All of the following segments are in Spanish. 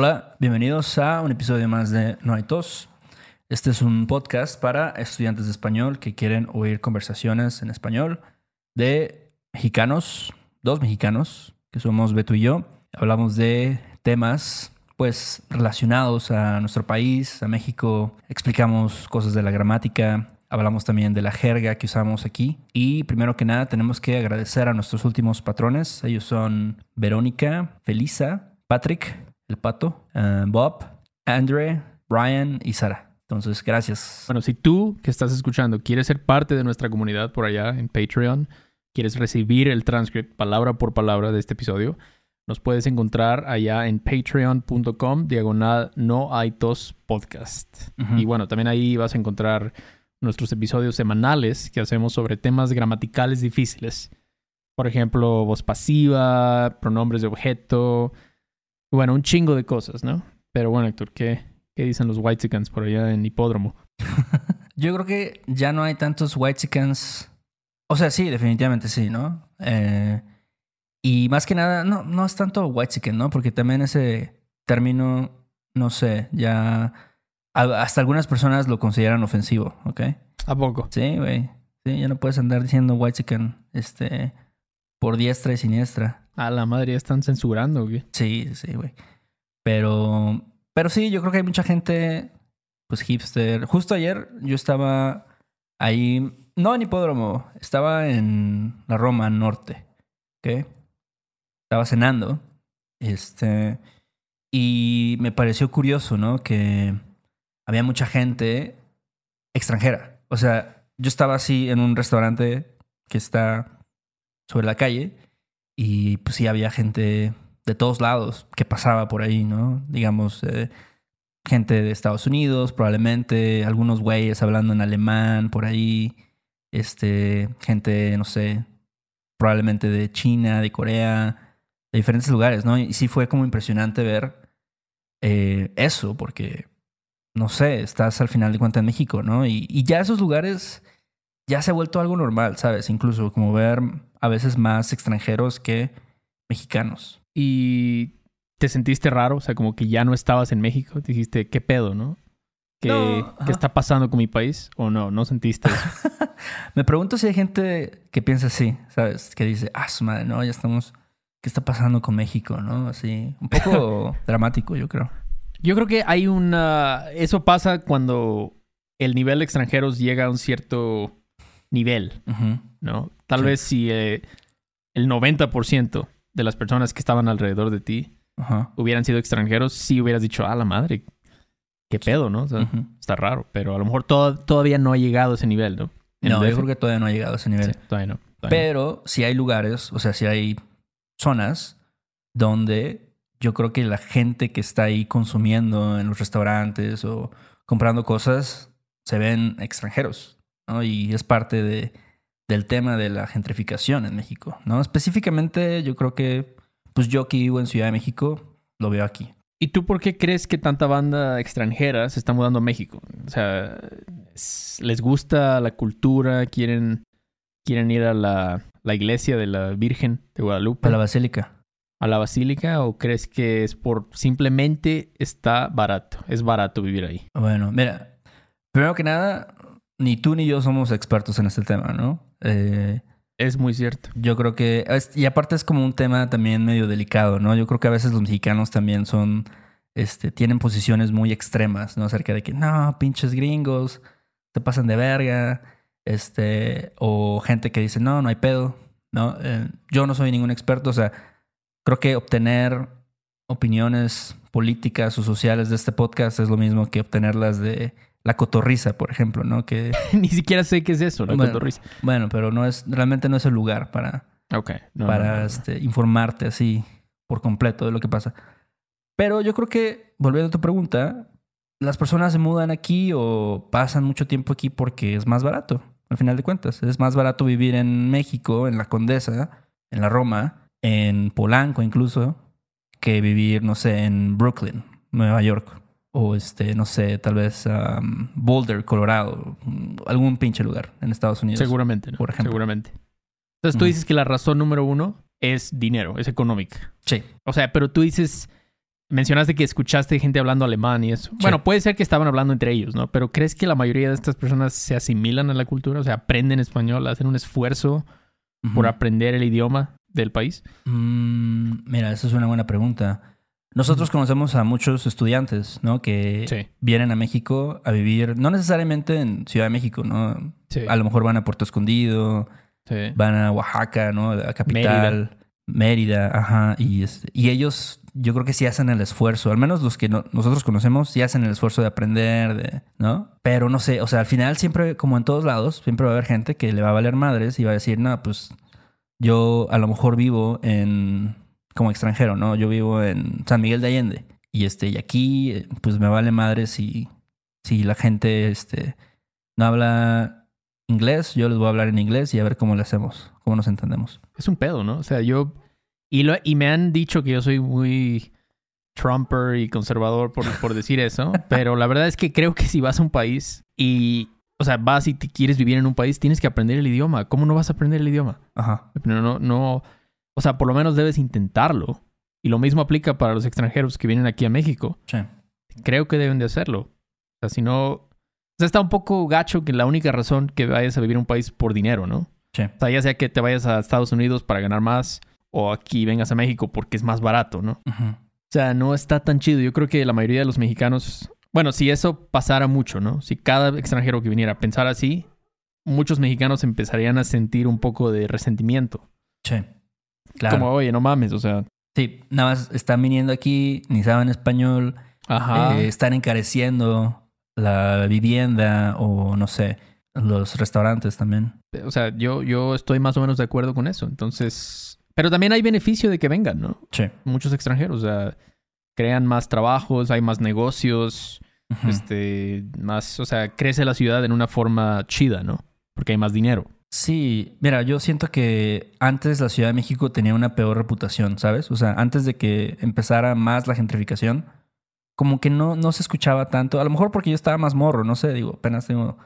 Hola, bienvenidos a un episodio más de No hay tos. Este es un podcast para estudiantes de español que quieren oír conversaciones en español de mexicanos, dos mexicanos, que somos Beto y yo. Hablamos de temas pues relacionados a nuestro país, a México. Explicamos cosas de la gramática, hablamos también de la jerga que usamos aquí. Y primero que nada tenemos que agradecer a nuestros últimos patrones. Ellos son Verónica, Felisa, Patrick, el pato, eh, Bob, Andre, Brian y Sara. Entonces, gracias. Bueno, si tú que estás escuchando quieres ser parte de nuestra comunidad por allá en Patreon, quieres recibir el transcript palabra por palabra de este episodio, nos puedes encontrar allá en patreon.com diagonal no hay tos podcast. Y bueno, también ahí vas a encontrar nuestros episodios semanales que hacemos sobre temas gramaticales difíciles. Por ejemplo, voz pasiva, pronombres de objeto. Bueno, un chingo de cosas, ¿no? Pero bueno, Héctor, ¿qué, qué dicen los Whitesicans por allá en Hipódromo? Yo creo que ya no hay tantos white chickens. O sea, sí, definitivamente sí, ¿no? Eh, y más que nada, no, no es tanto white chicken, ¿no? Porque también ese término, no sé, ya hasta algunas personas lo consideran ofensivo, ¿ok? ¿A poco? Sí, güey. Sí, ya no puedes andar diciendo white chicken, este, por diestra y siniestra. A la madre, ya están censurando, güey. Sí, sí, güey. Pero, pero sí, yo creo que hay mucha gente, pues hipster. Justo ayer yo estaba ahí, no en hipódromo, estaba en la Roma Norte, ¿ok? Estaba cenando, este, y me pareció curioso, ¿no? Que había mucha gente extranjera. O sea, yo estaba así en un restaurante que está sobre la calle y pues sí había gente de todos lados que pasaba por ahí, ¿no? Digamos, eh, gente de Estados Unidos, probablemente, algunos güeyes hablando en alemán por ahí, este, gente, no sé, probablemente de China, de Corea, de diferentes lugares, ¿no? Y sí fue como impresionante ver eh, eso, porque, no sé, estás al final de cuentas en México, ¿no? Y, y ya esos lugares ya se ha vuelto algo normal, ¿sabes? Incluso como ver a veces más extranjeros que mexicanos. Y te sentiste raro, o sea, como que ya no estabas en México. Dijiste, ¿qué pedo, no? ¿Qué, No. ¿qué está pasando con mi país? ¿O no? ¿No sentiste eso? Me pregunto si hay gente que piensa así, ¿sabes? Que dice, ah, su madre, no, ya estamos, ¿qué está pasando con México, no? Así, un poco dramático, yo creo. Yo creo que hay una... Eso pasa cuando el nivel de extranjeros llega a un cierto nivel. ¿no? Tal Sí. vez si eh, el 90% de las personas que estaban alrededor de ti hubieran sido extranjeros, sí hubieras dicho, ah, la madre, qué pedo, ¿no? O sea, Ujú. está raro, pero a lo mejor to- todavía no ha llegado a ese nivel, ¿no? En No, DF. yo creo que todavía no ha llegado a ese nivel. Sí, todavía no. todavía no. Pero sí hay lugares, o sea, sí hay zonas donde yo creo que la gente que está ahí consumiendo en los restaurantes o comprando cosas se ven extranjeros, ¿no? Y es parte de, del tema de la gentrificación en México, ¿no? Específicamente yo creo que, pues yo que vivo en Ciudad de México, lo veo aquí. ¿Y tú por qué crees que tanta banda extranjera se está mudando a México? O sea, es- ¿les gusta la cultura? ¿Quieren, quieren ir a la, la iglesia de la Virgen de Guadalupe? Para la basílica. ¿A la basílica? ¿O crees que es por simplemente está barato? Es barato vivir ahí. Bueno, mira, primero que nada, ni tú ni yo somos expertos en este tema, ¿no? Eh, Es muy cierto. Yo creo que, es- y aparte es como un tema también medio delicado, ¿no? Yo creo que a veces los mexicanos también son, este, tienen posiciones muy extremas, ¿no? Acerca de que, no, pinches gringos, te pasan de verga, este, o gente que dice, no, no hay pedo, ¿no? Eh, yo no soy ningún experto, o sea, creo que obtener opiniones políticas o sociales de este podcast es lo mismo que obtenerlas de la cotorriza, por ejemplo, ¿no? Que, Ni siquiera sé qué es eso, la Bueno, cotorriza. bueno, pero no es, realmente no es el lugar para no, para no, no, no. Este, informarte así por completo de lo que pasa. Pero yo creo que, volviendo a tu pregunta, las personas se mudan aquí o pasan mucho tiempo aquí porque es más barato, al final de cuentas. Es más barato vivir en México, en la Condesa, en la Roma, en Polanco incluso, que vivir, no sé, en Brooklyn, Nueva York. O este, no sé, tal vez um, Boulder, Colorado, algún pinche lugar en Estados Unidos. Seguramente, ¿no? por ejemplo. Seguramente. Entonces tú dices que la razón número uno es dinero, es económica. Sí. O sea, pero tú dices mencionaste que escuchaste gente hablando alemán y eso. Bueno, puede ser que estaban hablando entre ellos, ¿no? Pero ¿crees que la mayoría de estas personas se asimilan a la cultura? O sea, aprenden español, hacen un esfuerzo por aprender el idioma del país. Mm, mira, esa es una buena pregunta. Nosotros conocemos a muchos estudiantes, ¿no? Que vienen a México a vivir, no necesariamente en Ciudad de México, ¿no? A lo mejor van a Puerto Escondido, van a Oaxaca, ¿no? A capital, Mérida, ajá. Y, y ellos, yo creo que sí hacen el esfuerzo, al menos los que nosotros conocemos, sí hacen el esfuerzo de aprender, de, ¿no? Pero no sé, o sea, al final siempre, como en todos lados, siempre va a haber gente que le va a valer madres y va a decir, no, pues yo a lo mejor vivo en como extranjero, ¿no? Yo vivo en San Miguel de Allende. Y este, y aquí, pues me vale madre si, si la gente este, no habla inglés, yo les voy a hablar en inglés y a ver cómo le hacemos, cómo nos entendemos. Es un pedo, ¿no? O sea, yo. Y, lo, y me han dicho que yo soy muy Trumper y conservador por, por decir eso, pero la verdad es que creo que si vas a un país y. O sea, vas y te quieres vivir en un país, tienes que aprender el idioma. ¿Cómo no vas a aprender el idioma? Ajá. No, no, no o sea, por lo menos debes intentarlo. Y lo mismo aplica para los extranjeros que vienen aquí a México. Sí. Creo que deben de hacerlo. O sea, si no... O sea, está un poco gacho que la única razón que vayas a vivir en un país por dinero, ¿no? Sí. O sea, ya sea que te vayas a Estados Unidos para ganar más o aquí vengas a México porque es más barato, ¿no? O sea, no está tan chido. Yo creo que la mayoría de los mexicanos... Bueno, si eso pasara mucho, ¿no? Si cada extranjero que viniera a pensar así, muchos mexicanos empezarían a sentir un poco de resentimiento. Sí. Como, oye, no mames, o sea. Sí, nada más están viniendo aquí, ni saben español. Ajá. Eh, están encareciendo la vivienda o no sé, los restaurantes también. O sea, yo, yo estoy más o menos de acuerdo con eso. Entonces. Pero también hay beneficio de que vengan, ¿no? Sí. Muchos extranjeros, o sea, crean más trabajos, hay más negocios, este, más, o sea, crece la ciudad en una forma chida, ¿no? Porque hay más dinero. Sí, mira, yo siento que antes la Ciudad de México tenía una peor reputación, ¿sabes? O sea, antes de que empezara más la gentrificación, como que no, no se escuchaba tanto. A lo mejor porque yo estaba más morro, no sé, digo, apenas tengo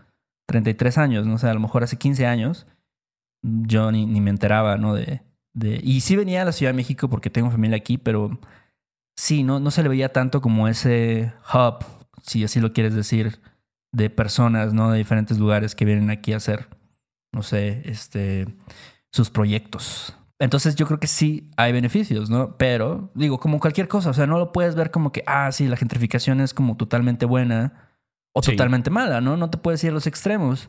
33 años, no sé, a lo mejor hace 15 años yo ni, ni me enteraba, ¿no? De, de... Y sí venía a la Ciudad de México porque tengo familia aquí, pero sí, no, no se le veía tanto como ese hub, si así lo quieres decir, de personas, ¿no? De diferentes lugares que vienen aquí a hacer no sé, este, sus proyectos. Entonces yo creo que sí hay beneficios, ¿no? Pero digo, como cualquier cosa, o sea, no lo puedes ver como que, ah, sí, la gentrificación es como totalmente buena o totalmente mala, ¿no? No te puedes ir a los extremos.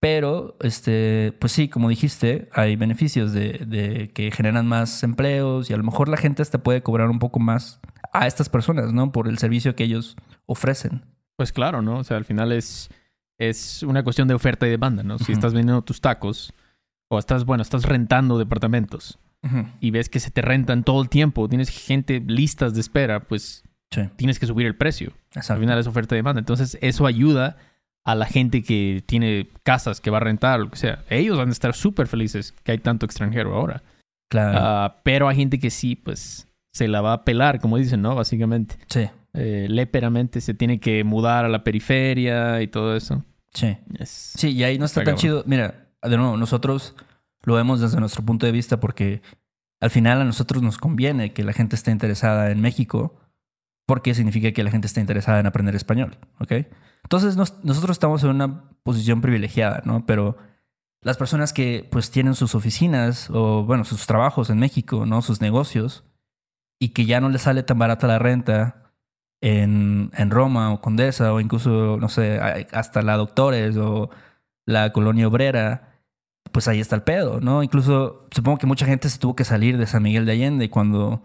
Pero, este, pues sí, como dijiste, hay beneficios de, de, que generan más empleos y a lo mejor la gente hasta puede cobrar un poco más a estas personas, ¿no? Por el servicio que ellos ofrecen. Pues claro, ¿no? O sea, al final es es una cuestión de oferta y demanda, ¿no? Si estás vendiendo tus tacos o estás, bueno, estás rentando departamentos y ves que se te rentan todo el tiempo, tienes gente listas de espera, pues tienes que subir el precio. Al final es oferta y demanda. Entonces, eso ayuda a la gente que tiene casas que va a rentar, lo que sea. Ellos van a estar súper felices que hay tanto extranjero ahora. Claro. Ah, pero hay gente que sí, pues, se la va a pelar, como dicen, ¿no? Básicamente. Sí eh, léperamente se tiene que mudar a la periferia y todo eso. Sí. sí, y ahí no está, tan chido. Mira, de nuevo, nosotros lo vemos desde nuestro punto de vista porque al final a nosotros nos conviene que la gente esté interesada en México porque significa que la gente está interesada en aprender español, ¿ok? Entonces nosotros estamos en una posición privilegiada, ¿no? Pero las personas que pues tienen sus oficinas o bueno, sus trabajos en México, ¿no? Sus negocios y que ya no les sale tan barata la renta en, Roma o Condesa o incluso, no sé, hasta la Doctores o la Colonia Obrera, pues ahí está el pedo, ¿no? Incluso supongo que mucha gente se tuvo que salir de San Miguel de Allende cuando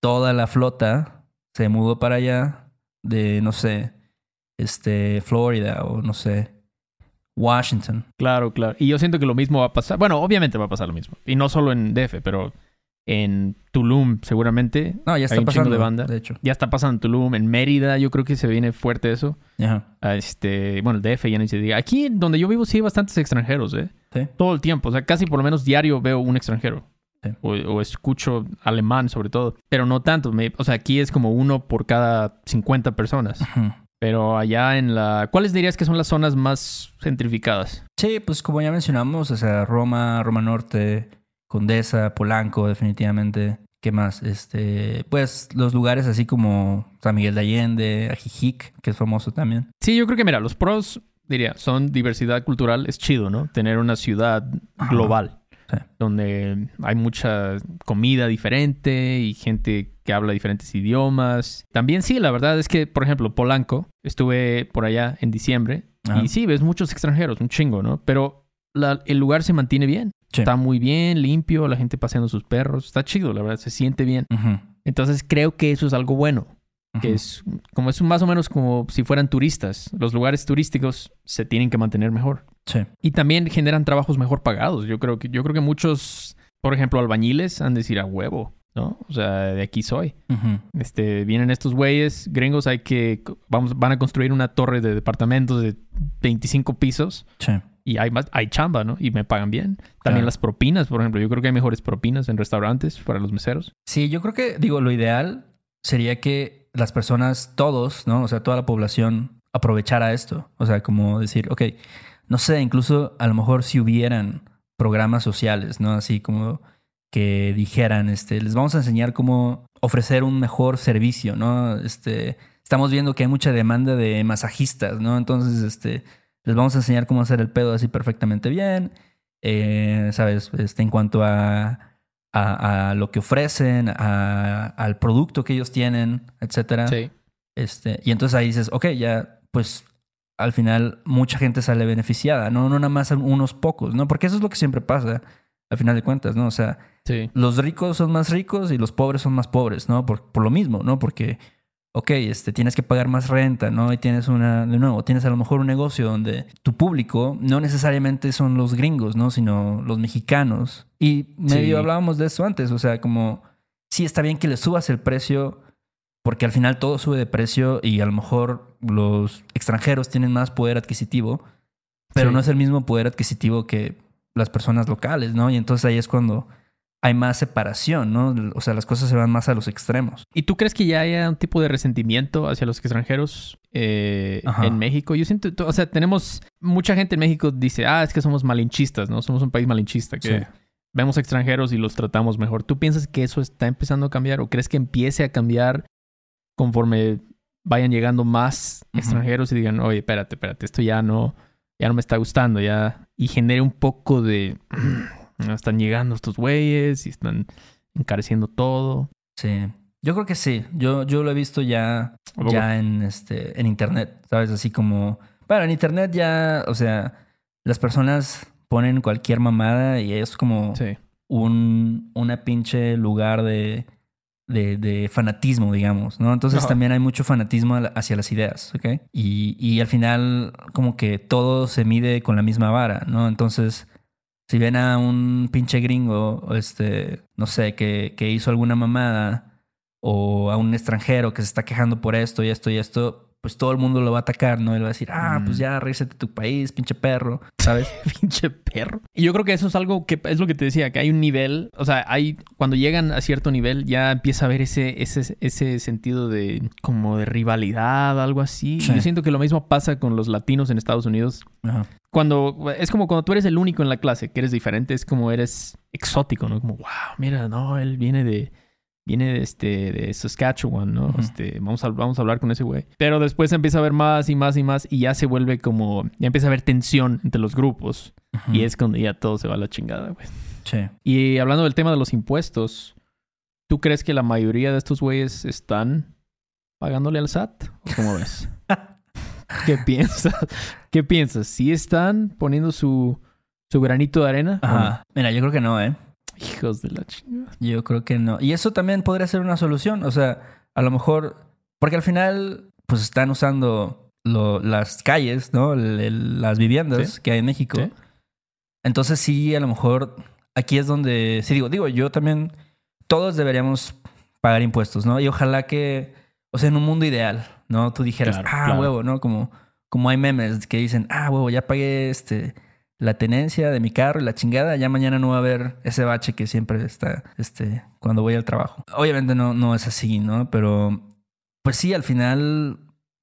toda la flota se mudó para allá de, no sé, este, Florida o no sé, Washington. Claro, claro. Y yo siento que lo mismo va a pasar. Bueno, obviamente va a pasar lo mismo. Y no solo en DF, pero en Tulum seguramente. No, ya está pasando de banda, de hecho. Ya está pasando en Tulum, en Mérida, yo creo que se viene fuerte eso. Ajá. Este, bueno, el DF ya ni se diga. Aquí donde yo vivo sí hay bastantes extranjeros, ¿eh? Sí. Todo el tiempo, o sea, casi por lo menos diario veo un extranjero. Sí. O, escucho alemán sobre todo, pero no tanto. o sea, aquí es como uno por cada 50 personas. Pero allá en la... ¿Cuáles dirías que son las zonas más gentrificadas? Sí, pues como ya mencionamos, o sea, Roma, Roma Norte, Condesa, Polanco, definitivamente. ¿Qué más? Este, pues los lugares así como San Miguel de Allende, Ajijic, que es famoso también. Sí, yo creo que mira, los pros, diría, son diversidad cultural, es chido, ¿no? Tener una ciudad global. Sí. Donde hay mucha comida diferente y gente que habla diferentes idiomas. También sí, la verdad es que, por ejemplo, Polanco, estuve por allá en diciembre Ajá. y sí, ves muchos extranjeros, un chingo, ¿no? Pero la- el lugar se mantiene bien. Sí. Está muy bien, limpio, la gente paseando sus perros. Está chido, la verdad, se siente bien. Entonces creo que eso es algo bueno. Que es como es más o menos como si fueran turistas. Los lugares turísticos se tienen que mantener mejor. Sí. Y también generan trabajos mejor pagados. Yo creo que, yo creo que muchos, por ejemplo, albañiles han de decir a huevo, ¿no? O sea, de aquí soy. Ujú. Este, vienen estos güeyes gringos, hay que, vamos, van a construir una torre de departamentos de 25 pisos Sí. Y hay más, hay chamba, ¿no? Y me pagan bien. También Claro. las propinas, por ejemplo. Yo creo que hay mejores propinas en restaurantes para los meseros. Sí, yo creo que, digo, lo ideal sería que las personas, todos, ¿no? O sea, toda la población aprovechara esto. O sea, como decir, ok, no sé, incluso a lo mejor si hubieran programas sociales, ¿no? Así como que dijeran, este, les vamos a enseñar cómo ofrecer un mejor servicio, ¿no? Este, estamos viendo que hay mucha demanda de masajistas, ¿no? Entonces, este, les vamos a enseñar cómo hacer el pedo así perfectamente bien. Eh, ¿Sabes? Este, en cuanto a, a, a lo que ofrecen, a- al producto que ellos tienen, etcétera. Sí. Este, y entonces ahí dices, ok, ya, pues al final mucha gente sale beneficiada, ¿no? No nada más unos pocos, ¿no? Porque eso es lo que siempre pasa, al final de cuentas, ¿no? O sea, Sí. los ricos son más ricos y los pobres son más pobres, ¿no? Por, por lo mismo, ¿no? Porque, ok, este, tienes que pagar más renta, ¿no? Y tienes una, de nuevo, tienes a lo mejor un negocio donde tu público no necesariamente son los gringos, ¿no? Sino los mexicanos. Y medio Sí. hablábamos de eso antes, o sea, como, sí está bien que le subas el precio porque al final todo sube de precio y a lo mejor los extranjeros tienen más poder adquisitivo, pero Sí. no es el mismo poder adquisitivo que las personas locales, ¿no? Y entonces ahí es cuando hay más separación, ¿no? O sea, las cosas se van más a los extremos. ¿Y tú crees que ya haya un tipo de resentimiento hacia los extranjeros eh, en México? Yo siento, o sea, tenemos mucha gente en México dice, ah, es que somos malinchistas, ¿no? Somos un país malinchista, que Sí. vemos extranjeros y los tratamos mejor. ¿Tú piensas que eso está empezando a cambiar o crees que empiece a cambiar conforme vayan llegando más extranjeros y digan, oye, espérate, espérate, esto ya no, ya no me está gustando, ya, y genere un poco de, están llegando estos güeyes y están encareciendo todo. Sí. Yo creo que sí. Yo, yo lo he visto ya, ya en, este, en internet, ¿sabes? Así como... Bueno, en internet ya, o sea, las personas ponen cualquier mamada y es como Sí. un, una pinche lugar de, de, de fanatismo, digamos, ¿no? Entonces también hay mucho fanatismo hacia las ideas, ¿ok? Y, y al final como que todo se mide con la misma vara, ¿no? Entonces, si ven a un pinche gringo, este, no sé, que, que hizo alguna mamada, o a un extranjero que se está quejando por esto y esto y esto, pues todo el mundo lo va a atacar, ¿no? Él va a decir, ah, Mm. pues ya, regresate a tu país, pinche perro, ¿sabes? Pinche perro. Y yo creo que eso es algo que es lo que te decía, que hay un nivel, o sea, hay cuando llegan a cierto nivel ya empieza a haber ese ese ese sentido de como de rivalidad, algo así. Sí. Yo siento que lo mismo pasa con los latinos en Estados Unidos. Ajá. Cuando es como cuando tú eres el único en la clase, que eres diferente, es como eres exótico, ¿no? Como, wow, mira, no, él viene de viene de este de Saskatchewan, ¿no? Este, vamos a vamos a hablar con ese güey. Pero después empieza a haber más y más y más y ya se vuelve como ya empieza a haber tensión entre los grupos. Y es cuando ya todo se va a la chingada, güey. Sí. Y hablando del tema de los impuestos, ¿tú crees que la mayoría de estos güeyes están pagándole al SAT? ¿O cómo ves? ¿Qué piensas? ¿Qué piensas? ¿Sí están poniendo su, su granito de arena? Ajá. Mira, yo creo que no, ¿eh? Hijos de la chingada. Yo creo que no. Y eso también podría ser una solución. O sea, a lo mejor, porque al final, pues están usando lo- las calles, ¿no? Las viviendas Sí. que hay en México. Sí. Entonces sí, a lo mejor aquí es donde, sí digo, digo, yo también, todos deberíamos pagar impuestos, ¿no? Y ojalá que, o sea, en un mundo ideal, ¿no? Tú dijeras, Claro, ah, claro. huevo, ¿no? Como, como hay memes que dicen, ah, huevo, ya pagué este, la tenencia de mi carro y la chingada, ya mañana no va a haber ese bache que siempre está, este, cuando voy al trabajo. Obviamente no, no es así, ¿no? Pero, pues sí, al final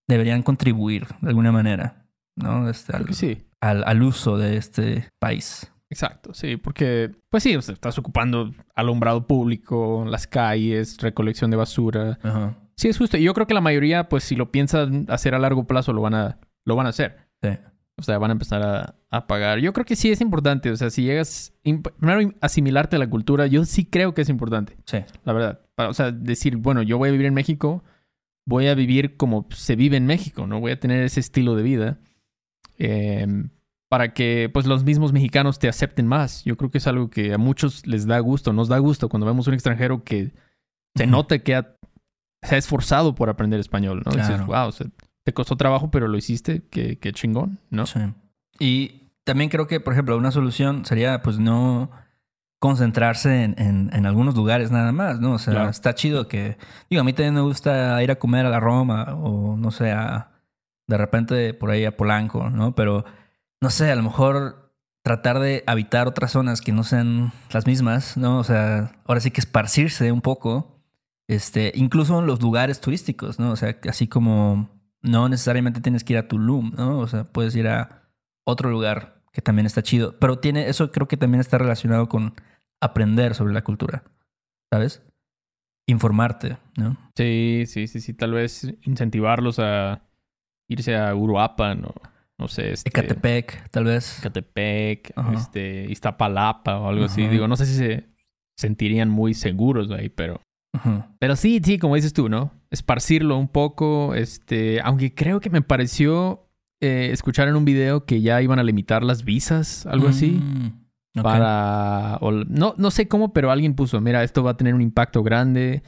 deberían contribuir de alguna manera, ¿no? Este, al- sí. al, al uso de este país. Exacto, sí, porque, pues sí, o sea, estás ocupando alumbrado público, las calles, recolección de basura. Ajá. Sí, es justo. Y yo creo que la mayoría, pues si lo piensan hacer a largo plazo, lo van a, lo van a hacer. Sí. O sea, van a empezar a, a pagar. Yo creo que sí es importante. O sea, si llegas, primero asimilarte a la cultura, yo sí creo que es importante, Sí. la verdad. Para- o sea, decir, bueno, yo voy a vivir en México, voy a vivir como se vive en México, ¿no? Voy a tener ese estilo de vida. eh, para que pues los mismos mexicanos te acepten más. Yo creo que es algo que a muchos les da gusto, nos da gusto cuando vemos un extranjero que se nota que ha- se ha esforzado por aprender español, ¿no? Dices, Claro. wow, o sea, te costó trabajo, pero lo hiciste, qué, qué chingón, ¿no? Sí. Y también creo que, por ejemplo, una solución sería pues no concentrarse en, en- en algunos lugares nada más, ¿no? O sea, Claro. está chido que... Digo, a mí también me gusta ir a comer a la Roma o no sé, a, de repente por ahí a Polanco, ¿no? Pero, no sé, a lo mejor tratar de habitar otras zonas que no sean las mismas, ¿no? O sea, ahora sí que esparcirse un poco, este, incluso en los lugares turísticos, ¿no? O sea, así como no necesariamente tienes que ir a Tulum, ¿no? O sea, puedes ir a otro lugar que también está chido. Pero tiene, eso creo que también está relacionado con aprender sobre la cultura, ¿sabes? Informarte, ¿no? Sí, sí, sí, sí. Tal vez incentivarlos a irse a Uruapan o, no sé, este... Ecatepec, tal vez. Ecatepec, Ajá. este, Iztapalapa o algo así. Digo, no sé si se sentirían muy seguros ahí, pero... Pero sí, sí, como dices tú, ¿no? Esparcirlo un poco, este... Aunque creo que me pareció eh, escuchar en un video que ya iban a limitar las visas, algo así. Mm. Para... o- no, no sé cómo, pero alguien puso, mira, esto va a tener un impacto grande,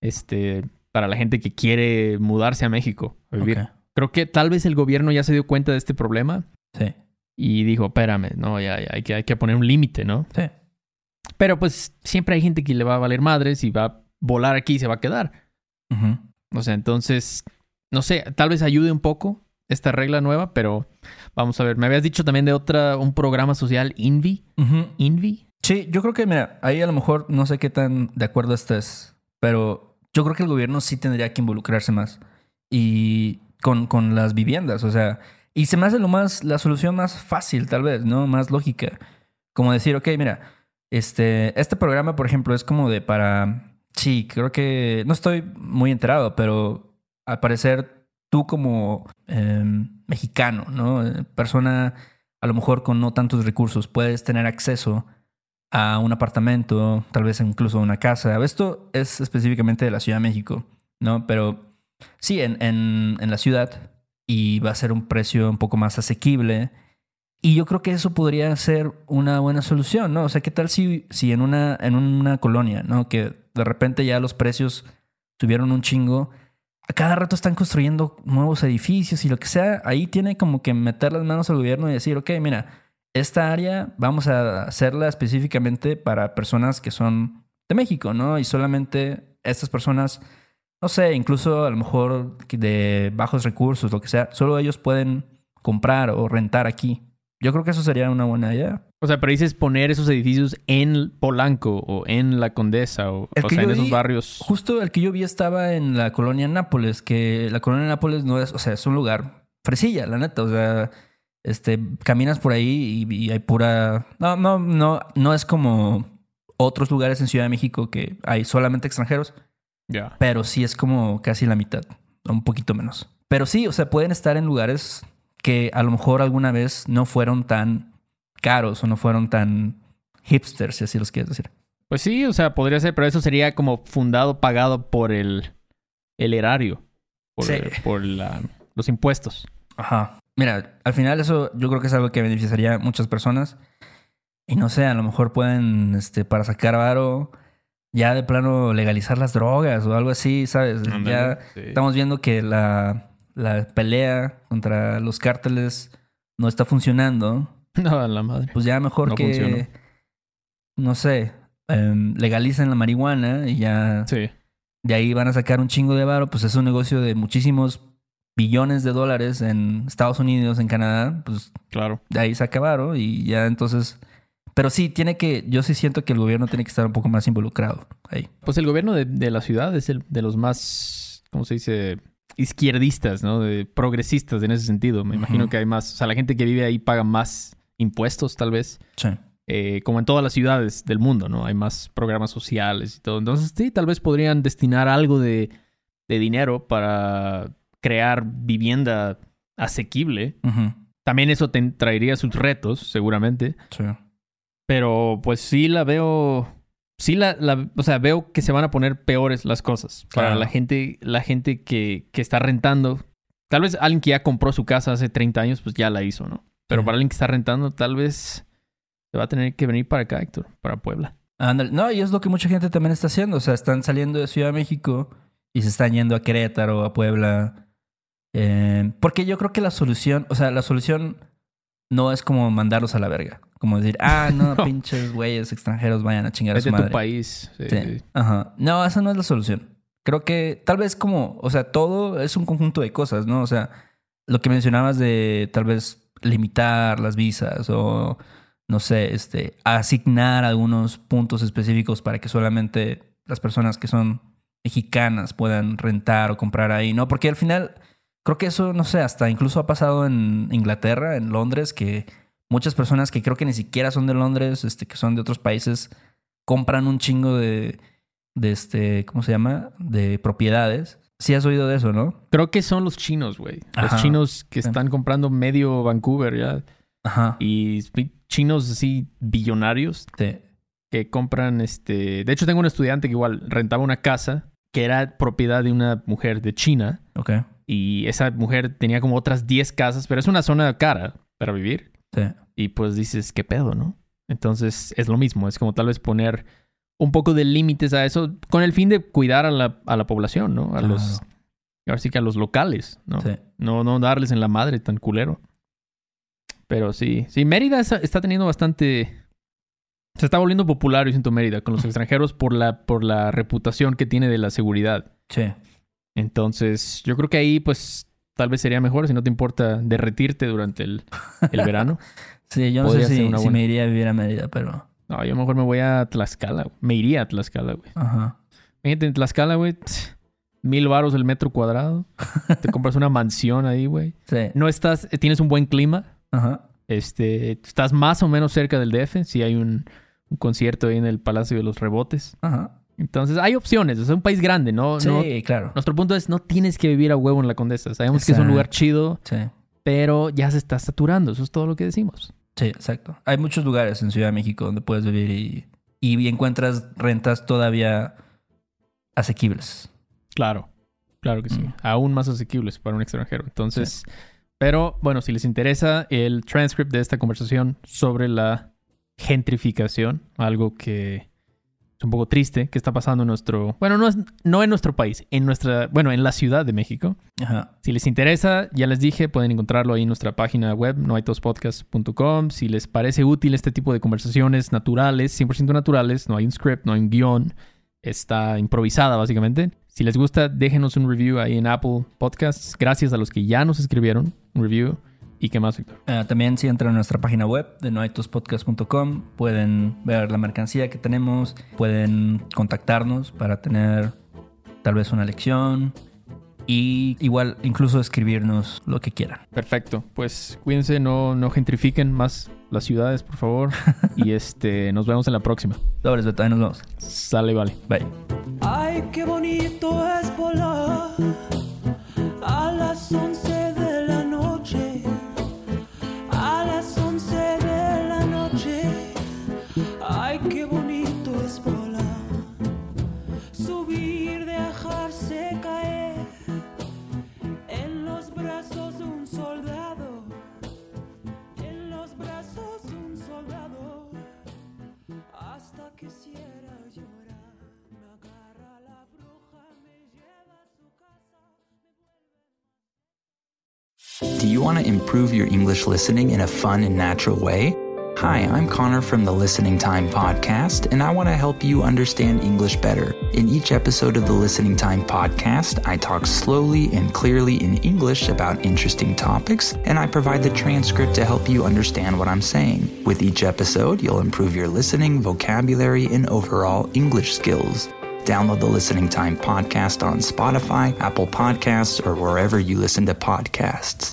este... Para la gente que quiere mudarse a México a vivir. Creo que tal vez el gobierno ya se dio cuenta de este problema Sí, y dijo, espérame, no, ya, ya hay, que, hay que poner un límite, ¿no? sí. Pero pues siempre hay gente que le va a valer madres y va volar aquí y se va a quedar. O sea, entonces, no sé, tal vez ayude un poco esta regla nueva, pero vamos a ver. Me habías dicho también de otra, un programa social, Invi. Invi. Sí, yo creo que, mira, ahí a lo mejor no sé qué tan de acuerdo estés, pero yo creo que el gobierno sí tendría que involucrarse más. Y con, con las viviendas, o sea, y se me hace lo más, la solución más fácil, tal vez, ¿no? Más lógica. Como decir, ok, mira, este, este programa, por ejemplo, es como de para. Sí, creo que. No estoy muy enterado, pero al parecer tú como eh, mexicano, ¿no? Persona a lo mejor con no tantos recursos, puedes tener acceso a un apartamento, tal vez incluso a una casa. Esto es específicamente de la Ciudad de México, ¿no? Pero sí, en, en, en la ciudad y va a ser un precio un poco más asequible. Y yo creo que eso podría ser una buena solución, ¿no? O sea, ¿qué tal si, si en, una, en una colonia, ¿no? Que de repente ya los precios subieron un chingo. A cada rato están construyendo nuevos edificios y lo que sea. Ahí tiene como que meter las manos al gobierno y decir, ok, mira, esta área vamos a hacerla específicamente para personas que son de México, ¿no? Y solamente estas personas, no sé, incluso a lo mejor de bajos recursos, lo que sea, solo ellos pueden comprar o rentar aquí. Yo creo que eso sería una buena idea. O sea, pero dices poner esos edificios en Polanco o en La Condesa o, sea, en esos vi- barrios. Justo el que yo vi estaba en la colonia Nápoles, que la colonia Nápoles no es, o sea, es un lugar fresilla, la neta. O sea, este, caminas por ahí y, y hay pura. No, no, no, no es como otros lugares en Ciudad de México que hay solamente extranjeros, Ya. pero sí es como casi la mitad, un poquito menos. Pero sí, o sea, pueden estar en lugares que a lo mejor alguna vez no fueron tan caros o no fueron tan hipsters, si así los quieres decir. Pues sí, o sea, podría ser, pero eso sería como fundado, pagado por el, el erario, por, Sí. por la- los impuestos. Ajá. Mira, al final eso yo creo que es algo que beneficiaría a muchas personas. Y no sé, a lo mejor pueden, este, para sacar varo, ya de plano legalizar las drogas o algo así, ¿sabes? Ya Sí. estamos viendo que la, la pelea contra los cárteles no está funcionando. No, la madre. Pues ya mejor No que, funcionó. no sé, em, legalicen la marihuana y ya Sí. de ahí van a sacar un chingo de varo, pues es un negocio de muchísimos billones de dólares en Estados Unidos, en Canadá, pues Claro. de ahí saca varo y ya entonces... Pero sí, tiene que, yo sí siento que el gobierno tiene que estar un poco más involucrado ahí. Pues el gobierno de, de la ciudad es el de los más, ¿cómo se dice? Izquierdistas, ¿no? De progresistas en ese sentido. Me imagino que hay más, o sea, la gente que vive ahí paga más impuestos, tal vez. Sí. eh, como en todas las ciudades del mundo, ¿no? Hay más programas sociales y todo. Entonces, sí, tal vez podrían destinar algo de, de dinero para crear vivienda asequible. También eso te traería sus retos, seguramente. Sí. Pero pues sí la veo. Sí la, la- o sea, veo que se van a poner peores las cosas. Para Claro. la gente, la gente que, que está rentando. Tal vez alguien que ya compró su casa hace 30 años, pues ya la hizo, ¿no? Pero Sí. para alguien que está rentando, tal vez se va a tener que venir para acá, Héctor, para Puebla. Ándale. No, y es lo que mucha gente también está haciendo. O sea, están saliendo de Ciudad de México y se están yendo a Querétaro, a Puebla. Eh, porque yo creo que la solución, o sea, la solución no es como mandarlos a la verga. Como decir, ah, no, No. pinches güeyes extranjeros vayan a chingar a Vete su a tu madre. país. sí, Sí. sí. Ajá. No, esa no es la solución. Creo que tal vez como, o sea, todo es un conjunto de cosas, ¿no? O sea, lo que mencionabas de tal vez limitar las visas o, no sé, este, asignar algunos puntos específicos para que solamente las personas que son mexicanas puedan rentar o comprar ahí, ¿no? Porque al final, creo que eso, no sé, hasta incluso ha pasado en Inglaterra, en Londres, que muchas personas que creo que ni siquiera son de Londres, este, que son de otros países, compran un chingo de, de este, ¿cómo se llama? De propiedades. Sí has oído de eso, ¿no? Creo que son los chinos, güey. Los chinos que están comprando medio Vancouver ya. Ajá. Y chinos así billonarios Sí. que compran este. De hecho, tengo un estudiante que igual rentaba una casa que era propiedad de una mujer de China. Ok. Y esa mujer tenía como otras 10 casas, pero es una zona cara para vivir. Sí. Y pues dices, ¿qué pedo, no? Entonces es lo mismo. Es como tal vez poner un poco de límites a eso con el fin de cuidar a la, a la población, ¿no? A los. Ahora sí que a los locales, ¿no? Sí. No, no darles en la madre tan culero. Pero sí, sí, Mérida está, está teniendo bastante. Se está volviendo popular, yo siento Mérida, con los extranjeros por la, por la reputación que tiene de la seguridad. Sí. Entonces, yo creo que ahí, pues, tal vez sería mejor si no te importa derretirte durante el, el verano. Sí, yo no sé Podría si, me iría a vivir a Mérida, pero. No, yo mejor me voy a Tlaxcala. güey. Me iría a Tlaxcala, güey. Ajá. Fíjate, en Tlaxcala, güey, mil varos el metro cuadrado. Te compras una mansión ahí, güey. Sí. No estás, eh, tienes un buen clima. Ajá. Este, estás más o menos cerca del DF, si hay un, un concierto ahí en el Palacio de los Rebotes. Ajá. Entonces, hay opciones, es un país grande, ¿no? Sí, no claro. nuestro punto es, no tienes que vivir a huevo en la Condesa. Sabemos que es un lugar chido, Sí. pero ya se está saturando, eso es todo lo que decimos. Sí, exacto. Hay muchos lugares en Ciudad de México donde puedes vivir y, y encuentras rentas todavía asequibles. Claro, claro que sí. Mm. Aún más asequibles para un extranjero. Entonces, pero bueno, si les interesa el transcript de esta conversación sobre la gentrificación, algo que es un poco triste que está pasando en nuestro, bueno, no es no en nuestro país, en nuestra, bueno, en la Ciudad de México. Ajá. Si les interesa, ya les dije, pueden encontrarlo ahí en nuestra página web, noaitospodcast.com. Si les parece útil este tipo de conversaciones naturales, 100% naturales, no hay un script, no hay un guion, está improvisada básicamente. Si les gusta, déjenos un review ahí en Apple Podcasts. Gracias a los que ya nos escribieron un review. ¿Y qué más, Víctor? Ah, también si entran a nuestra página web de noaitospodcast.com pueden ver la mercancía que tenemos, pueden contactarnos para tener tal vez una lección y igual incluso escribirnos lo que quieran. Perfecto. Pues cuídense, no, no gentrifiquen más las ciudades, por favor. y este, nos vemos en la próxima. Sobres, Beto, ahí nos vemos. Sale, vale. Bye. Ay, qué bonito es volar improve your English listening in a fun and natural way? Hi, I'm Connor from the Listening Time Podcast, and I want to help you understand English better. In each episode of the Listening Time Podcast, I talk slowly and clearly in English about interesting topics, and I provide the transcript to help you understand what I'm saying. With each episode, you'll improve your listening, vocabulary, and overall English skills. Download the Listening Time podcast on Spotify, Apple Podcasts, or wherever you listen to podcasts.